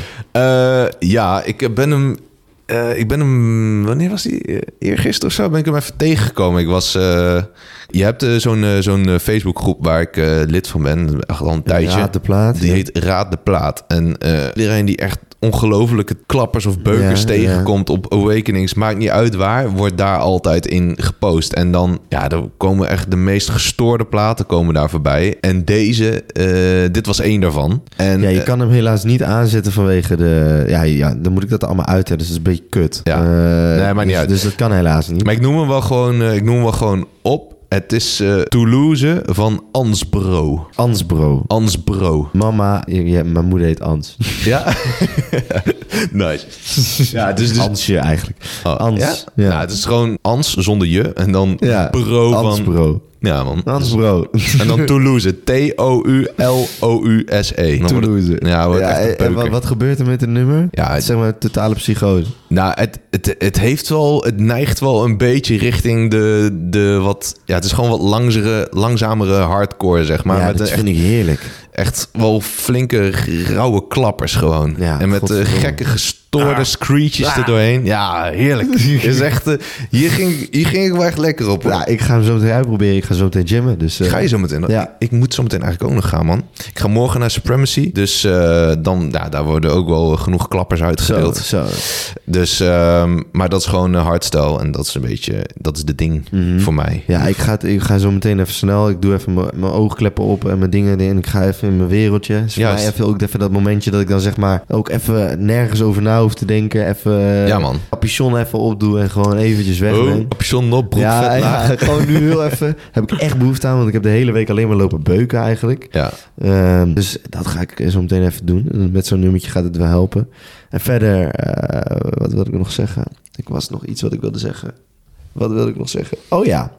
Ja, ik ben hem... eh, ik ben hem... Wanneer was die? Eh, Eergisteren of zo ben ik hem even tegengekomen. Ik was... eh, je hebt zo'n zo'n Facebookgroep waar ik lid van ben. Echt al een tijdje. Raad de plaat. Die ja. heet Raad de Plaat. En iedereen die echt ongelofelijke klappers of beukers Ja, tegenkomt op Awakenings, maakt niet uit waar, wordt daar altijd in gepost. En dan, ja, er komen echt de meest gestoorde platen komen daar voorbij. En deze, eh, dit was één daarvan. En, Ja, je eh, kan hem helaas niet aanzetten vanwege de... Ja, ja dan moet ik dat allemaal uit hebben. Dus dat is een beetje kut. Ja. Eh, Nee, maakt niet dus, uit. Dus dat kan helaas niet. maar ik noem hem wel gewoon, ik noem hem wel gewoon op. Het is eh, Toulouse van Ansbro. Ansbro. Ansbro. Mama, ja, mijn moeder heet Ans. Ja? nice. Ja, dus, dus Ansje eigenlijk. Oh, Ans. Ja? Ja. Ja, het is gewoon Ans zonder je. En dan Ja, bro van... Ansbro. Ja, man. Ansbro. En dan Toulouse. T-O-U-L-O-U-S-E. Het- Toulouse. Ja, wordt Ja, echt een en wat, wat gebeurt er met het nummer? Ja, het zeg maar totale psychose. Nou, het, het, het heeft wel... Het neigt wel een beetje richting de... de wat, ja, het is gewoon wat langzere, langzamere hardcore, zeg maar. ja, met dat een vind echt, ik heerlijk. echt wel flinke, rauwe klappers gewoon. Ja, en met de godverdomme. gekke gestoorde Ah. screeches Ah. er doorheen. Ja, heerlijk. is echt, eh, hier, ging, hier ging ik wel echt lekker op. hoor. Ja, ik ga hem zo meteen uitproberen. Ik ga zo meteen gymmen. Dus, eh, Ga je zo meteen? Ja. Ik, ik moet zo meteen eigenlijk ook nog gaan, man. Ik ga morgen naar Supremacy. Dus eh, dan, ja, daar worden ook wel genoeg klappers uitgedeeld. zo. Dus, ehm, maar dat is gewoon hardstyle. En dat is een beetje, dat is de ding voor mij. Mhm. Ja, ik ga, ik ga zo meteen even snel. Ik doe even mijn- oogkleppen op en mijn dingen. En ik ga even in mijn wereldje. Dus even ook even dat momentje dat ik dan zeg maar ook even nergens over na te denken. Even Ja, man. capuchon even opdoe en gewoon eventjes weg. Oh, capuchon op, broek Ja, gewoon nu heel even. Heb ik echt behoefte aan, want ik heb de hele week alleen maar lopen beuken eigenlijk. Ja. Ehm, dus dat ga ik zo meteen even doen. Met zo'n nummertje gaat het wel helpen. En verder, eh, wat wilde ik nog zeggen? Ik was nog iets wat ik wilde zeggen. Wat wilde ik nog zeggen? Oh ja.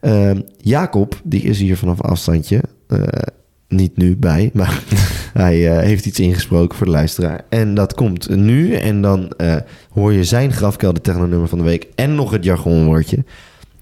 Ehm, Jacob, die is hier vanaf afstandje. Eh, niet nu bij, maar hij eh, heeft iets ingesproken voor de luisteraar. En dat komt nu. En dan eh, hoor je zijn grafkelder technonummer van de week. En nog het jargonwoordje.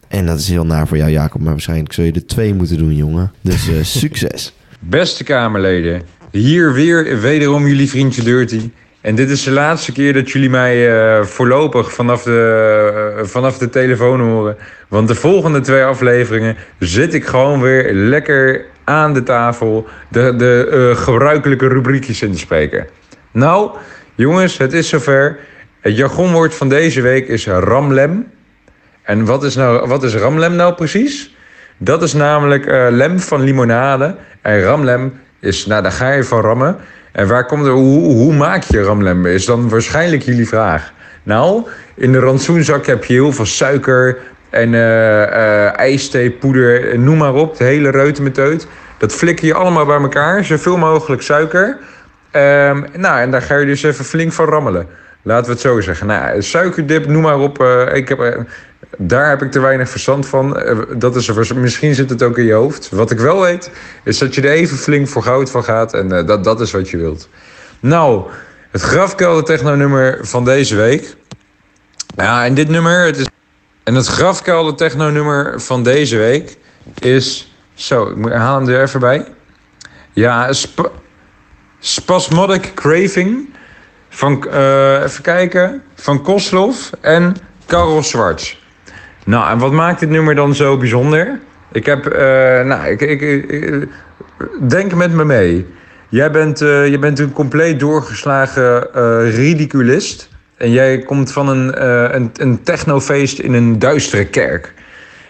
En dat is heel naar voor jou, Jacob. Maar waarschijnlijk zul je er twee moeten doen, jongen. Dus eh, succes. Beste Kamerleden, hier weer wederom jullie vriendje Dirty. En dit is de laatste keer dat jullie mij voorlopig vanaf de, vanaf de telefoon horen. Want de volgende twee afleveringen zit ik gewoon weer lekker aan de tafel de, de eh, gebruikelijke rubriekjes in spreken. Nou, jongens, het is zover. Het jargonwoord van deze week is ramlem. En wat is, nou, wat is ramlem nou precies? Dat is namelijk eh, lem van limonade. En ramlem is, nou daar ga je van rammen. En waar komt er, hoe, hoe maak je ramlem? Is dan waarschijnlijk jullie vraag. Nou, in de rantsoenzak heb je heel veel suiker en eh eh ijsthee, poeder, eh, noem maar op. De hele reutemeteut. Dat flikker je allemaal bij elkaar. Zoveel mogelijk suiker. Ehm, nou, en daar ga je dus even flink van rammelen. Laten we het zo zeggen. Nou, suikerdip, noem maar op. ik heb, daar heb ik te weinig verstand van. Dat is misschien zit het ook in je hoofd. Wat ik wel weet, is dat je er even flink voor goud van gaat. En dat, dat is wat je wilt. Nou, het grafkelder techno-nummer van deze week. Ja, en dit nummer... Het is, en het grafkelder techno-nummer van deze week is... Zo, ik moet- hem er even bij. Ja, sp- Spasmodic Craving van, eh, even kijken, van Koslov en Karel Zwarts. Nou, en wat maakt dit nummer dan zo bijzonder? Ik heb, eh, nou, ik, ik, denk met me mee. Jij bent, eh, je bent een compleet doorgeslagen ridiculist. En jij komt van een, eh, een, een technofeest in een duistere kerk.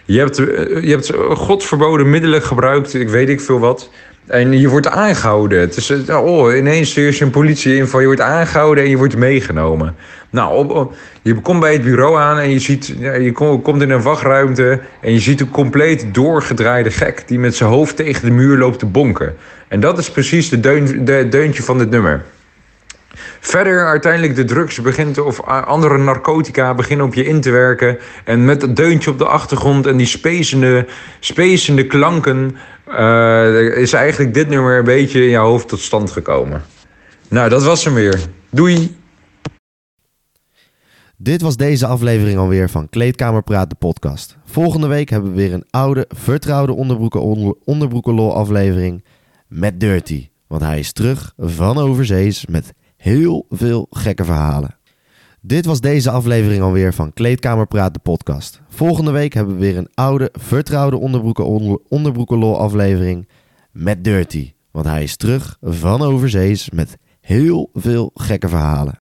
Je hebt, eh, je hebt godverboden middelen gebruikt, ik weet ik veel wat. En je wordt aangehouden. Het is, eh, oh, ineens is er een politieinval. Je wordt aangehouden en je wordt meegenomen. Nou, op, je komt bij het bureau aan en je, ziet, je kom- komt in een wachtruimte... en je ziet een compleet doorgedraaide gek... die met zijn hoofd tegen de muur loopt te bonken. En dat is precies de, de deuntje van dit nummer. Verder uiteindelijk de drugs begint of andere narcotica beginnen op je in te werken. En met dat deuntje op de achtergrond en die spacende, spacende klanken... eh, is eigenlijk dit nummer een beetje in je hoofd tot stand gekomen. Nou, dat was hem weer. Doei! Dit was deze aflevering alweer van Kleedkamerpraat, de podcast. Volgende week hebben we weer een oude, vertrouwde onderbroeken, onder, onderbroekenlol aflevering met Dirty. Want hij is terug van overzees met heel veel gekke verhalen. Dit was deze aflevering alweer van Kleedkamerpraat, de podcast. Volgende week hebben we weer een oude, vertrouwde onderbroeken, onder, onderbroekenlol aflevering met Dirty. Want hij is terug van overzees met heel veel gekke verhalen.